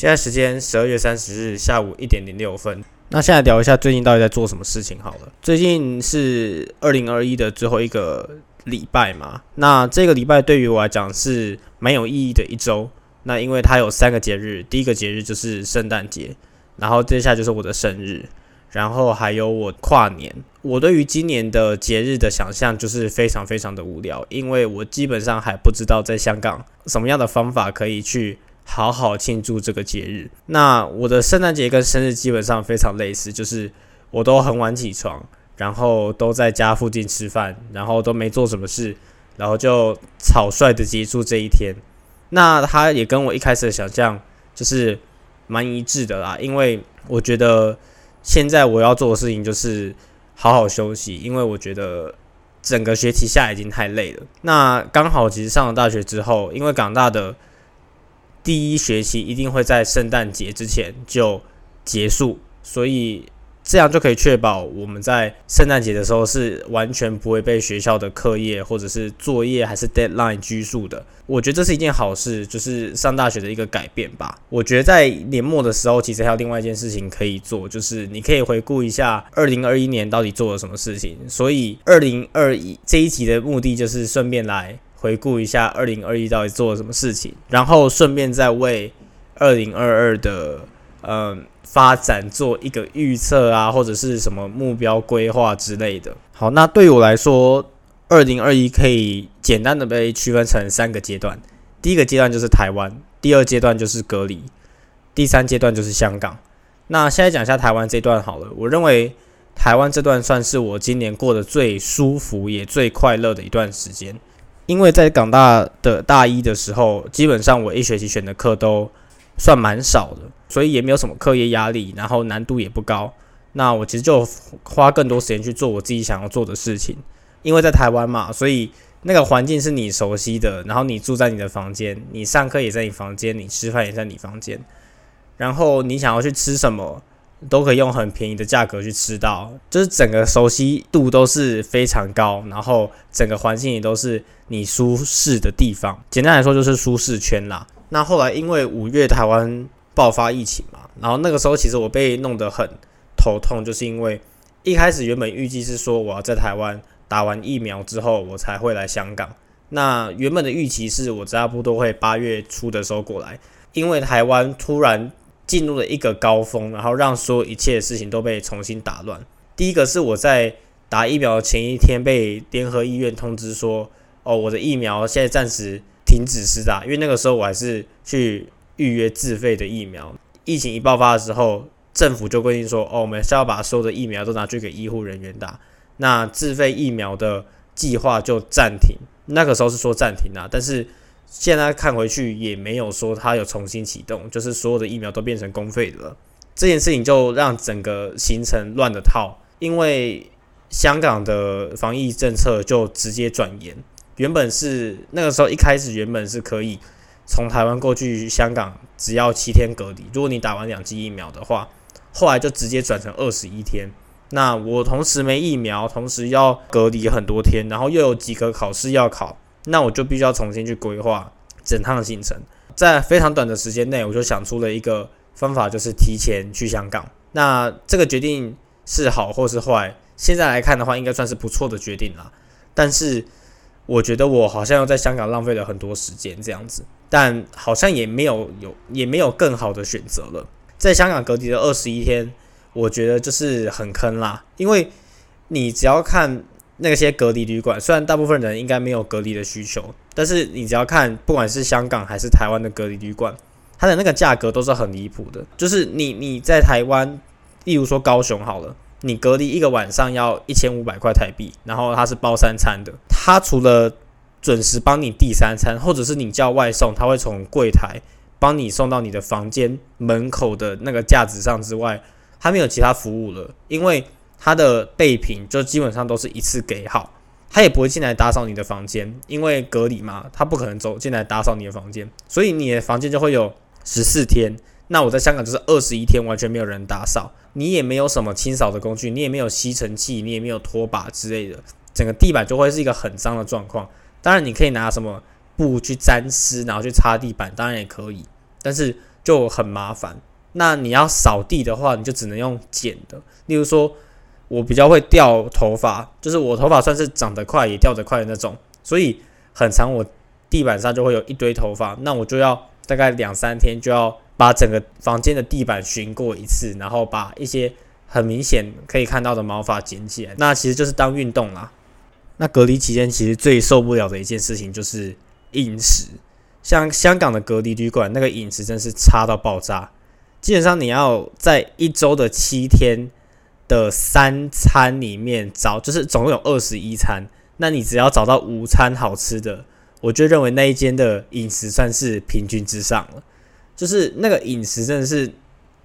现在时间十二月三十日下午一点零六分。那现在聊一下最近到底在做什么事情好了。最近是二零二一的最后一个礼拜嘛，那这个礼拜对于我来讲是蛮有意义的一周。那因为它有三个节日，第一个节日就是圣诞节，然后接下来就是我的生日，然后还有我跨年。我对于今年的节日的想象就是非常非常的无聊，因为我基本上还不知道在香港什么样的方法可以去好好庆祝这个节日。那我的圣诞节跟生日基本上非常类似，就是我都很晚起床，然后都在家附近吃饭，然后都没做什么事，然后就草率的结束这一天。那他也跟我一开始的想象就是蛮一致的啦，因为我觉得现在我要做的事情就是。好好休息，因为我觉得整个学期下来已经太累了。那刚好，其实上了大学之后，因为港大的第一学期一定会在圣诞节之前就结束，所以。这样就可以确保我们在圣诞节的时候是完全不会被学校的课业或者是作业还是 deadline 拘束的。我觉得这是一件好事，就是上大学的一个改变吧。我觉得在年末的时候，其实还有另外一件事情可以做，就是你可以回顾一下二零二一年到底做了什么事情。所以二零二一这一集的目的就是顺便来回顾一下二零二一到底做了什么事情，然后顺便再为二零二二的嗯。发展做一个预测啊，或者是什么目标规划之类的。好，那对我来说，二零二一可以简单的被区分成三个阶段。第一个阶段就是台湾，第二阶段就是隔离，第三阶段就是香港。那现在讲一下台湾这段好了。我认为台湾这段算是我今年过得最舒服也最快乐的一段时间，因为在港大的大一的时候，基本上我一学期选的课都算蛮少的。所以也没有什么课业压力，然后难度也不高。那我其实就花更多时间去做我自己想要做的事情。因为在台湾嘛，所以那个环境是你熟悉的，然后你住在你的房间，你上课也在你房间，你吃饭也在你房间，然后你想要去吃什么，都可以用很便宜的价格去吃到，就是整个熟悉度都是非常高，然后整个环境也都是你舒适的地方。简单来说就是舒适圈啦。那后来因为五月台湾。爆发疫情嘛，然后那个时候其实我被弄得很头痛，就是因为一开始原本预计是说我要在台湾打完疫苗之后我才会来香港。那原本的预期是我差不多会八月初的时候过来，因为台湾突然进入了一个高峰，然后让所有一切的事情都被重新打乱。第一个是我在打疫苗的前一天被联合医院通知说，哦，我的疫苗现在暂时停止施打，因为那个时候我还是去。预约自费的疫苗，疫情一爆发的时候，政府就规定说，哦，我们是要把所有的疫苗都拿去给医护人员打，那自费疫苗的计划就暂停。那个时候是说暂停啊，但是现在看回去也没有说它有重新启动，就是所有的疫苗都变成公费的了。这件事情就让整个行程乱了套，因为香港的防疫政策就直接转严，原本是那个时候一开始原本是可以。从台湾过去香港只要七天隔离，如果你打完两剂疫苗的话，后来就直接转成二十一天。那我同时没疫苗，同时要隔离很多天，然后又有几个考试要考，那我就必须要重新去规划整趟行程。在非常短的时间内，我就想出了一个方法，就是提前去香港。那这个决定是好或是坏？现在来看的话，应该算是不错的决定啦。但是我觉得我好像又在香港浪费了很多时间，这样子。但好像也没有有也没有更好的选择了。在香港隔离的二十一天，我觉得就是很坑啦。因为你只要看那些隔离旅馆，虽然大部分人应该没有隔离的需求，但是你只要看，不管是香港还是台湾的隔离旅馆，它的那个价格都是很离谱的。就是你你在台湾，例如说高雄好了，你隔离一个晚上要一千五百块台币，然后它是包三餐的，它除了准时帮你递三餐，或者是你叫外送，他会从柜台帮你送到你的房间门口的那个架子上之外，他没有其他服务了，因为他的备品就基本上都是一次给好，他也不会进来打扫你的房间，因为隔离嘛，他不可能走进来打扫你的房间，所以你的房间就会有十四天。那我在香港就是二十一天，完全没有人打扫，你也没有什么清扫的工具，你也没有吸尘器，你也没有拖把之类的，整个地板就会是一个很脏的状况。当然，你可以拿什么布去沾湿，然后去擦地板，当然也可以。但是就很麻烦。那你要扫地的话，你就只能用剪的。例如说，我比较会掉头发，就是我头发算是长得快也掉得快的那种，所以很长，我地板上就会有一堆头发。那我就要大概两三天就要把整个房间的地板巡过一次，然后把一些很明显可以看到的毛发剪起来。那其实就是当运动啦。那隔离期间，其实最受不了的一件事情就是饮食。像香港的隔离旅馆，那个饮食真是差到爆炸。基本上你要在一周的七天的三餐里面找，就是总共有二十一餐，那你只要找到五餐好吃的，我就认为那一间的饮食算是平均之上了。就是那个饮食真的是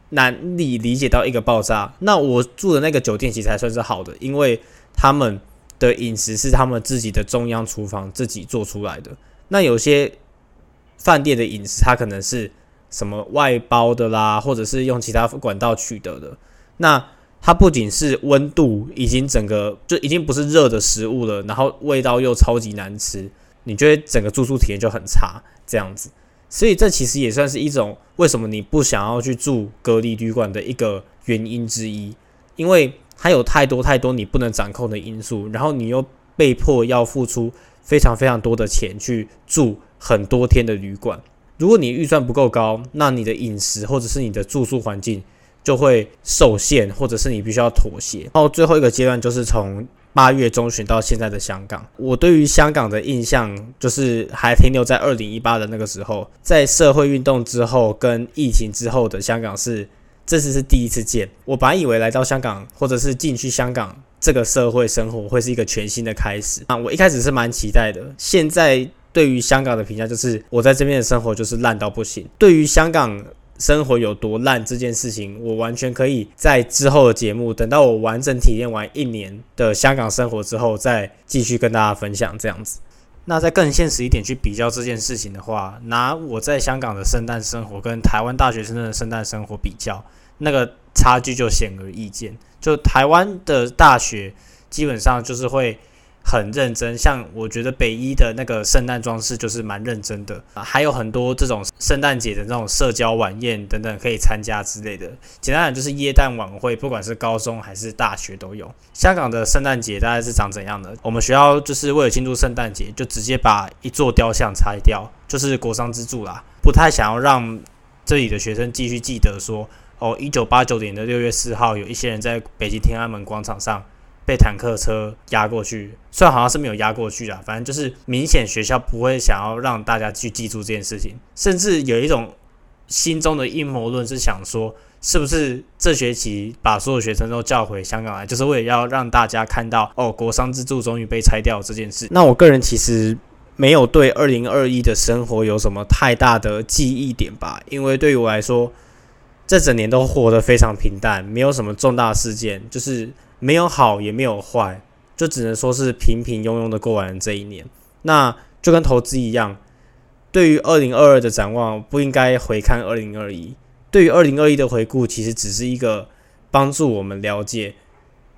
难以理解到一个爆炸。那我住的那个酒店其实还算是好的，因为他们的饮食是他们自己的中央厨房自己做出来的。那有些饭店的饮食，它可能是。什么外包的啦，或者是用其他管道取得的，那它不仅是温度已经整个就已经不是热的食物了，然后味道又超级难吃，你觉得整个住宿体验就很差这样子。所以这其实也算是一种为什么你不想要去住隔离旅馆的一个原因之一，因为它有太多太多你不能掌控的因素，然后你又被迫要付出非常非常多的钱去住很多天的旅馆。如果你预算不够高，那你的饮食或者是你的住宿环境就会受限，或者是你必须要妥协。然后最后一个阶段就是从八月中旬到现在的香港，我对于香港的印象就是还停留在二零一八的那个时候，在社会运动之后跟疫情之后的香港是这次是第一次见。我本来以为来到香港或者是进去香港这个社会生活会是一个全新的开始啊，我一开始是蛮期待的。现在。对于香港的评价就是，我在这边的生活就是烂到不行。对于香港生活有多烂这件事情，我完全可以在之后的节目，等到我完整体验完一年的香港生活之后，再继续跟大家分享这样子。那再更现实一点去比较这件事情的话，拿我在香港的圣诞生活跟台湾大学生的圣诞生活比较，那个差距就显而易见。就台湾的大学基本上就是会。很认真，像我觉得北一的那个圣诞装饰就是蛮认真的啊，还有很多这种圣诞节的那种社交晚宴等等可以参加之类的。简单讲就是耶诞晚会，不管是高中还是大学都有。香港的圣诞节大概是长怎样的？我们学校就是为了庆祝圣诞节，就直接把一座雕像拆掉，就是国殇之柱啦。不太想要让这里的学生继续记得说，哦，一九八九年的六月四号，有一些人在北京天安门广场上。被坦克车压过去，虽然好像是没有压过去啊，反正就是明显学校不会想要让大家去记住这件事情，甚至有一种心中的阴谋论是想说，是不是这学期把所有学生都叫回香港来，就是为了要让大家看到哦，国殇之柱终于被拆掉这件事。那我个人其实没有对二零二一的生活有什么太大的记忆点吧，因为对于我来说，这整年都活得非常平淡，没有什么重大事件，就是。没有好也没有坏，就只能说是平平庸庸的过完这一年。那就跟投资一样，对于二零二二的展望，不应该回看二零二一。对于二零二一的回顾，其实只是一个帮助我们了解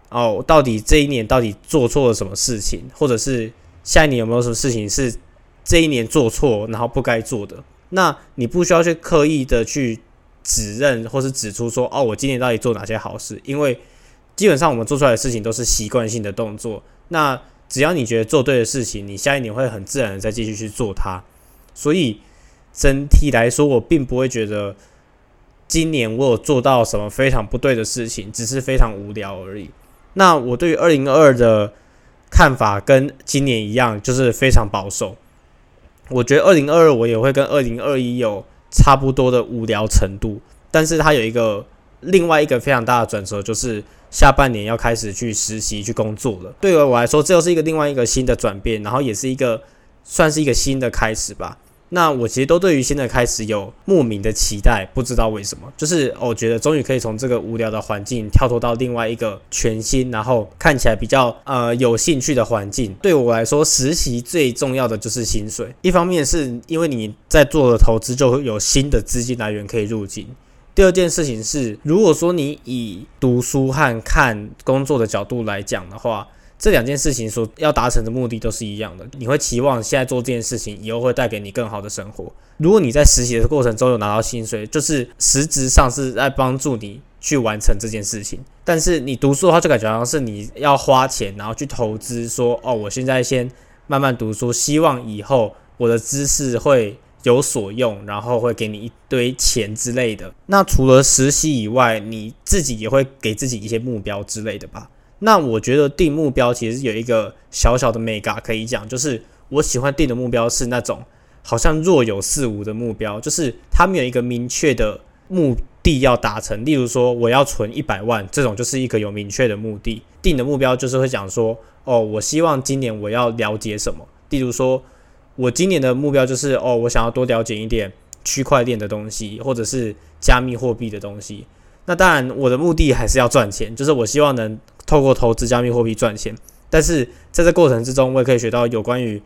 哦，到底这一年到底做错了什么事情，或者是下一年有没有什么事情是这一年做错然后不该做的。那你不需要去刻意的去指认或是指出说哦，我今年到底做哪些好事，因为。基本上我们做出来的事情都是习惯性的动作。那只要你觉得做对的事情，你下一年会很自然的再继续去做它。所以整体来说，我并不会觉得今年我有做到什么非常不对的事情，只是非常无聊而已。那我对于二零二二的看法跟今年一样，就是非常保守。我觉得二零二二我也会跟二零二一有差不多的无聊程度，但是它有一个另外一个非常大的转折，就是。下半年要开始去实习去工作了，对于我来说，这又是一个另外一个新的转变，然后也是一个算是一个新的开始吧。那我其实都对于新的开始有莫名的期待，不知道为什么，就是我觉得终于可以从这个无聊的环境跳脱到另外一个全新，然后看起来比较呃有兴趣的环境。对我来说，实习最重要的就是薪水，一方面是因为你在做的投资就会有新的资金来源可以入境。第二件事情是，如果说你以读书和看工作的角度来讲的话，这两件事情所要达成的目的都是一样的。你会期望现在做这件事情以后会带给你更好的生活。如果你在实习的过程中有拿到薪水，就是实质上是在帮助你去完成这件事情。但是你读书的话，就感觉好像是你要花钱，然后去投资，说哦，我现在先慢慢读书，希望以后我的知识会有所用，然后会给你一堆钱之类的。那除了实习以外，你自己也会给自己一些目标之类的吧？那我觉得定目标其实有一个小小的 mega 可以讲，就是我喜欢定的目标是那种。好像若有似无的目标，就是他们有一个明确的目的要达成。例如说，我要存一百万，这种就是一个有明确的目的。定的目标就是会讲说，哦，我希望今年我要了解什么。例如说，我今年的目标就是，哦，我想要多了解一点区块链的东西，或者是加密货币的东西。那当然，我的目的还是要赚钱，就是我希望能透过投资加密货币赚钱。但是在这过程之中，我也可以学到有关于。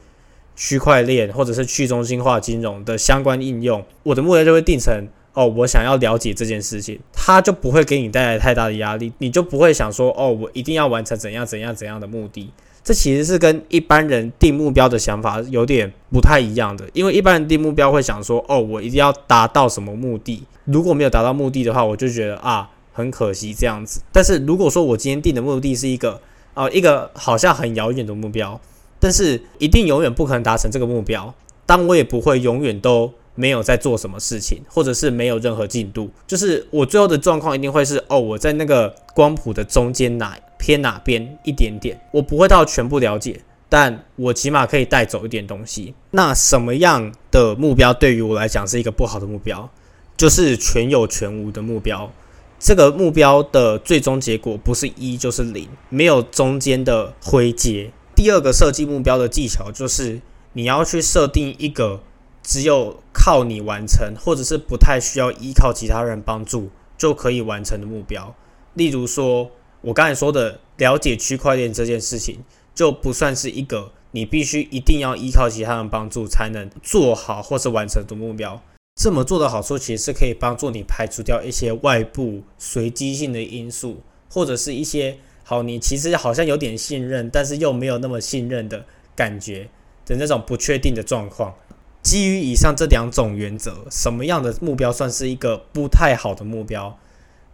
区块链或者是去中心化金融的相关应用，我的目标就会定成哦，我想要了解这件事情，它就不会给你带来太大的压力，你就不会想说哦，我一定要完成怎样怎样怎样的目的。这其实是跟一般人定目标的想法有点不太一样的，因为一般人定目标会想说哦，我一定要达到什么目的，如果没有达到目的的话，我就觉得啊很可惜这样子。但是如果说我今天定的目的是一个啊一个好像很遥远的目标。但是一定永远不可能达成这个目标，但我也不会永远都没有在做什么事情，或者是没有任何进度。就是我最后的状况一定会是哦，我在那个光谱的中间哪偏哪边一点点，我不会到全部了解，但我起码可以带走一点东西。那什么样的目标对于我来讲是一个不好的目标？就是全有全无的目标。这个目标的最终结果不是一就是零，没有中间的灰阶。第二个设计目标的技巧就是，你要去设定一个只有靠你完成，或者是不太需要依靠其他人帮助就可以完成的目标。例如说，我刚才说的了解区块链这件事情，就不算是一个你必须一定要依靠其他人帮助才能做好或是完成的目标。这么做的好处，其实是可以帮助你排除掉一些外部随机性的因素，或者是一些。好，你其实好像有点信任，但是又没有那么信任的感觉的那种不确定的状况。基于以上这两种原则，什么样的目标算是一个不太好的目标？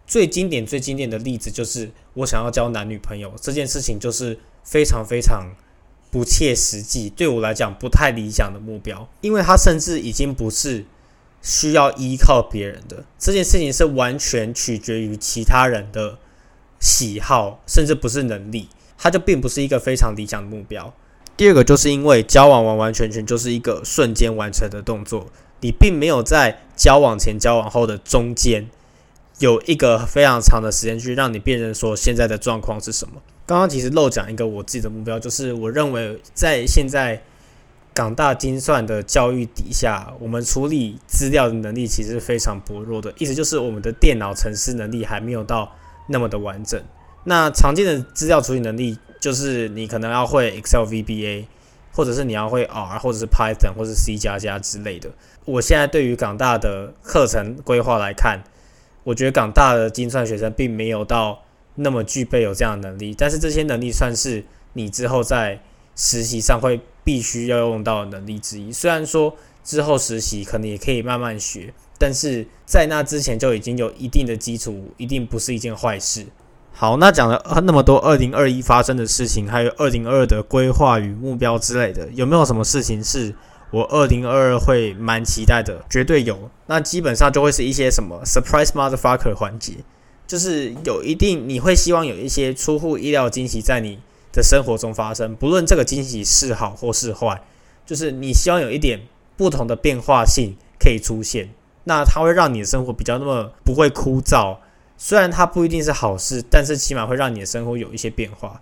最经典、最经典的例子就是我想要交男女朋友这件事情，就是非常非常不切实际，对我来讲不太理想的目标，因为它甚至已经不是需要依靠别人的这件事情，是完全取决于其他人的。喜好甚至不是能力，它就并不是一个非常理想的目标。第二个就是因为交往完完全全就是一个瞬间完成的动作，你并没有在交往前、交往后的中间有一个非常长的时间去让你辨认说现在的状况是什么。刚刚其实漏讲一个我自己的目标，就是我认为在现在港大精算的教育底下，我们处理资料的能力其实是非常薄弱的，意思就是我们的电脑程式能力还没有到。那么的完整，那常见的资料处理能力就是你可能要会 Excel VBA，或者是你要会 R，或者是 Python，或者是 C 加加之类的。我现在对于港大的课程规划来看，我觉得港大的精算学生并没有到那么具备有这样的能力，但是这些能力算是你之后在实习上会必须要用到的能力之一。虽然说之后实习可能也可以慢慢学。但是在那之前就已经有一定的基础，一定不是一件坏事。好，那讲了那么多二零二一发生的事情，还有二零二二的规划与目标之类的，有没有什么事情是我二零二二会蛮期待的？绝对有。那基本上就会是一些什么 surprise motherfucker 环节，就是有一定你会希望有一些出乎意料惊喜在你的生活中发生，不论这个惊喜是好或是坏，就是你希望有一点不同的变化性可以出现。那它会让你的生活比较那么不会枯燥，虽然它不一定是好事，但是起码会让你的生活有一些变化。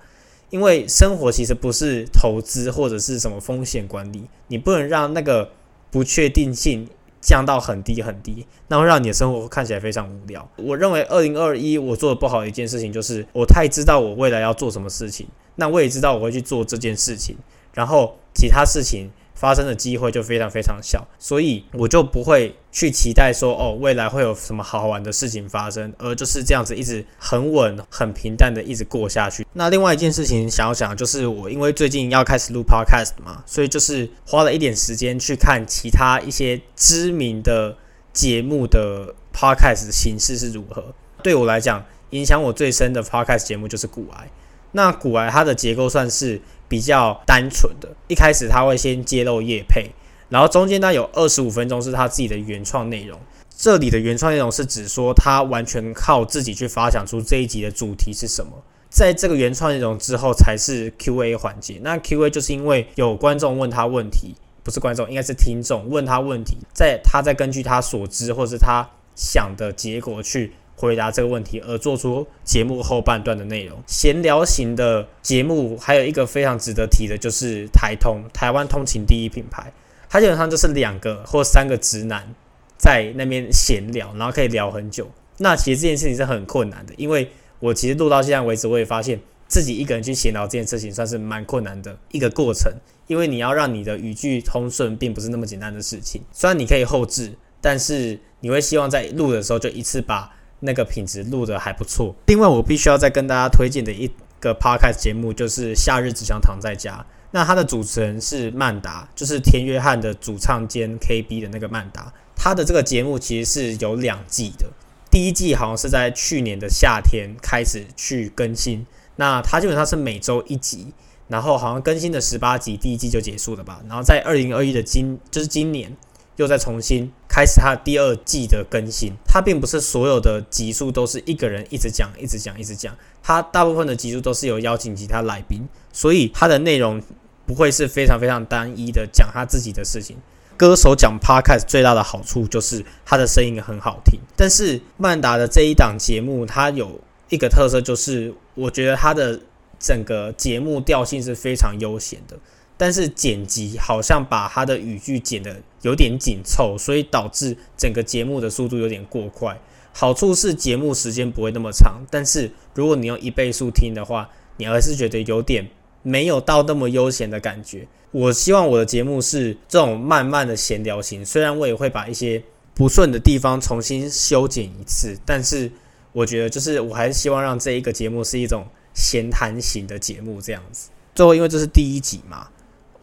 因为生活其实不是投资或者是什么风险管理，你不能让那个不确定性降到很低很低，那会让你的生活看起来非常无聊。我认为二零二一我做的不好的一件事情就是我太知道我未来要做什么事情，那我也知道我会去做这件事情，然后其他事情发生的机会就非常非常小，所以我就不会去期待说哦，未来会有什么好玩的事情发生，而就是这样子一直很稳、很平淡的一直过下去。那另外一件事情想要讲，就是我因为最近要开始录 podcast 嘛，所以就是花了一点时间去看其他一些知名的节目的 podcast 形式是如何。对我来讲，影响我最深的 podcast 节目就是《古癌》。那《古癌》它的结构算是。比较单纯的，一开始他会先揭露叶配，然后中间呢有二十五分钟是他自己的原创内容。这里的原创内容是指说他完全靠自己去发想出这一集的主题是什么。在这个原创内容之后才是 Q&A 环节。那 Q&A 就是因为有观众问他问题，不是观众，应该是听众问他问题，在他在根据他所知或是他想的结果去。回答这个问题而做出节目后半段的内容，闲聊型的节目还有一个非常值得提的，就是台通台湾通勤第一品牌，它基本上就是两个或三个直男在那边闲聊，然后可以聊很久。那其实这件事情是很困难的，因为我其实录到现在为止，我也发现自己一个人去闲聊这件事情算是蛮困难的一个过程，因为你要让你的语句通顺，并不是那么简单的事情。虽然你可以后置，但是你会希望在录的时候就一次把。那个品质录的还不错。另外，我必须要再跟大家推荐的一个 podcast 节目，就是《夏日只想躺在家》。那它的主持人是曼达，就是田约翰的主唱兼 KB 的那个曼达。他的这个节目其实是有两季的，第一季好像是在去年的夏天开始去更新。那它基本上是每周一集，然后好像更新的十八集，第一季就结束了吧。然后在二零二一的今，就是今年。又再重新开始他第二季的更新，他并不是所有的集数都是一个人一直讲、一直讲、一直讲，他大部分的集数都是有邀请其他来宾，所以他的内容不会是非常非常单一的讲他自己的事情。歌手讲 podcast 最大的好处就是他的声音很好听，但是曼达的这一档节目，它有一个特色就是，我觉得它的整个节目调性是非常悠闲的。但是剪辑好像把他的语句剪得有点紧凑，所以导致整个节目的速度有点过快。好处是节目时间不会那么长，但是如果你用一倍速听的话，你还是觉得有点没有到那么悠闲的感觉。我希望我的节目是这种慢慢的闲聊型，虽然我也会把一些不顺的地方重新修剪一次，但是我觉得就是我还是希望让这一个节目是一种闲谈型的节目这样子。最后，因为这是第一集嘛。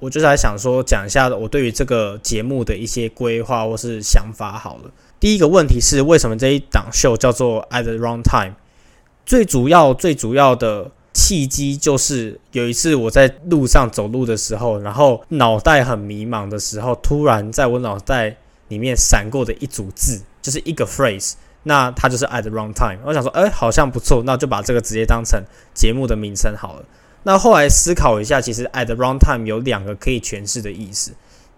我就是来想说，讲一下我对于这个节目的一些规划或是想法。好了，第一个问题是，为什么这一档秀叫做 At the Wrong Time？最主要、最主要的契机就是有一次我在路上走路的时候，然后脑袋很迷茫的时候，突然在我脑袋里面闪过的一组字，就是一个 phrase，那它就是 At the Wrong Time。我想说，哎，好像不错，那就把这个直接当成节目的名称好了。那后来思考一下，其实 at the wrong time 有两个可以诠释的意思。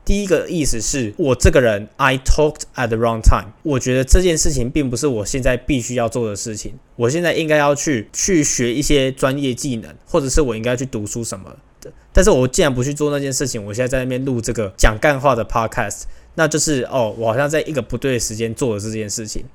第一个意思是我这个人 I talked at the wrong time，我觉得这件事情并不是我现在必须要做的事情。我现在应该要去去学一些专业技能，或者是我应该去读书什么的。但是我既然不去做那件事情，我现在在那边录这个讲干话的 podcast，那就是哦，我好像在一个不对的时间做了这件事情。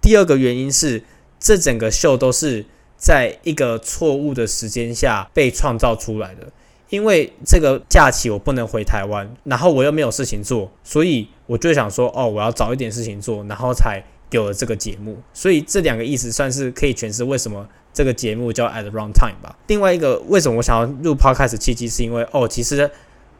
第二个原因是这整个秀都是。在一个错误的时间下被创造出来的，因为这个假期我不能回台湾，然后我又没有事情做，所以我就想说，哦，我要找一点事情做，然后才有了这个节目。所以这两个意思算是可以诠释为什么这个节目叫 At the Wrong Time 吧。另外一个，为什么我想要入 Podcast 契机，是因为哦，其实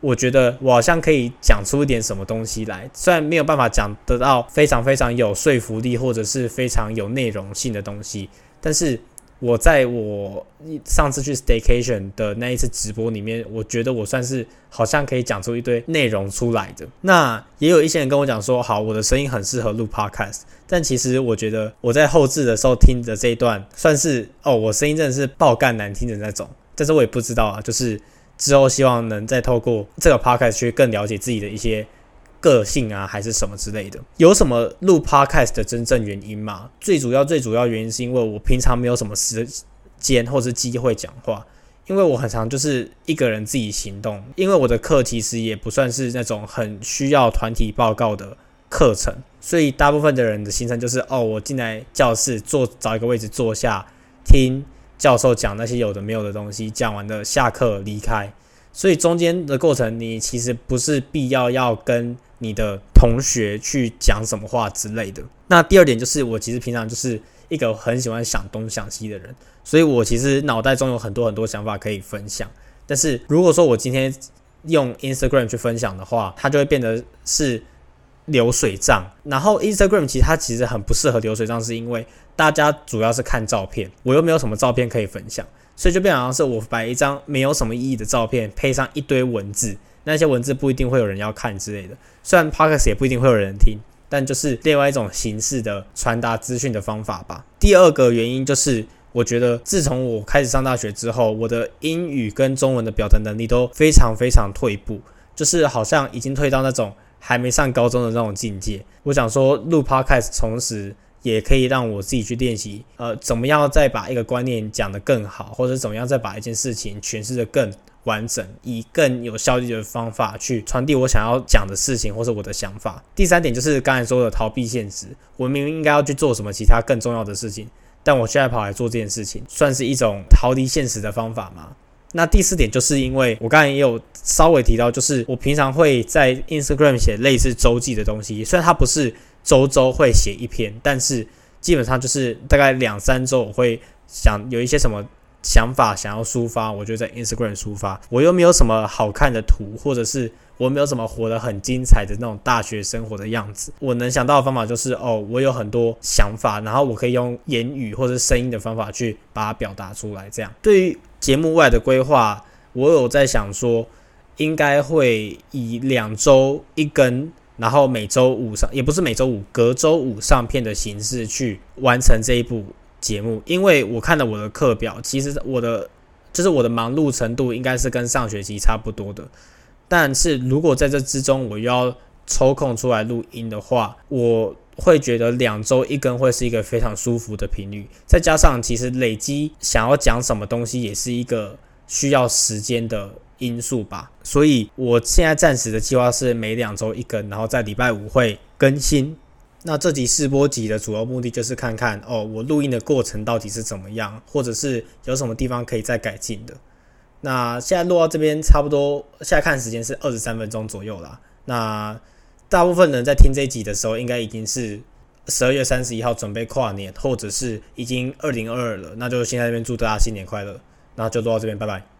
我觉得我好像可以讲出一点什么东西来，虽然没有办法讲得到非常非常有说服力或者是非常有内容性的东西，但是。我在我上次去 staycation 的那一次直播里面，我觉得我算是好像可以讲出一堆内容出来的。那也有一些人跟我讲说，好，我的声音很适合录 podcast，但其实我觉得我在后置的时候听的这一段，算是哦，我声音真的是爆干难听的那种。但是我也不知道啊，就是之后希望能再透过这个 podcast 去更了解自己的一些。个性啊，还是什么之类的？有什么录 podcast 的真正原因吗？最主要、最主要原因是因为我平常没有什么时间或是机会讲话，因为我很常就是一个人自己行动。因为我的课其实也不算是那种很需要团体报告的课程，所以大部分的人的行程就是哦，我进来教室坐，找一个位置坐下，听教授讲那些有的没有的东西，讲完的下课离开。所以中间的过程，你其实不是必要要跟你的同学去讲什么话之类的。那第二点就是，我其实平常就是一个很喜欢想东想西的人，所以我其实脑袋中有很多很多想法可以分享。但是如果说我今天用 Instagram 去分享的话，它就会变得是流水账。然后 Instagram 其实它其实很不适合流水账，是因为大家主要是看照片，我又没有什么照片可以分享，所以就变成是我摆一张没有什么意义的照片，配上一堆文字，那些文字不一定会有人要看之类的。虽然 Podcast 也不一定会有人听，但就是另外一种形式的传达资讯的方法吧。第二个原因就是。我觉得自从我开始上大学之后，我的英语跟中文的表达能力都非常非常退步，就是好像已经退到那种还没上高中的那种境界。我想说，录 podcast 同时也可以让我自己去练习，呃，怎么样再把一个观念讲得更好，或者怎么样再把一件事情诠释得更完整，以更有效率的方法去传递我想要讲的事情或者我的想法。第三点就是刚才说的逃避现实，我明明应该要去做什么其他更重要的事情。但我现在跑来做这件事情，算是一种逃离现实的方法吗？那第四点就是因为我刚才也有稍微提到，就是我平常会在 Instagram 写类似周记的东西，虽然它不是周周会写一篇，但是基本上就是大概两三周我会想有一些什么。想法想要抒发，我就在 Instagram 抒发。我又没有什么好看的图，或者是我没有什么活得很精彩的那种大学生活的样子。我能想到的方法就是，哦，我有很多想法，然后我可以用言语或者声音的方法去把它表达出来。这样对于节目外的规划，我有在想说，应该会以两周一根，然后每周五上，也不是每周五，隔周五上片的形式去完成这一部。节目，因为我看了我的课表，其实我的就是我的忙碌程度应该是跟上学期差不多的。但是如果在这之中我要抽空出来录音的话，我会觉得两周一根会是一个非常舒服的频率。再加上其实累积想要讲什么东西也是一个需要时间的因素吧。所以我现在暂时的计划是每两周一根，然后在礼拜五会更新。那这集试播集的主要目的就是看看哦，我录音的过程到底是怎么样，或者是有什么地方可以再改进的。那现在录到这边差不多，现在看时间是二十三分钟左右啦。那大部分人在听这一集的时候，应该已经是十二月三十一号准备跨年，或者是已经二零二二了。那就先在这边祝大家新年快乐，那就录到这边，拜拜。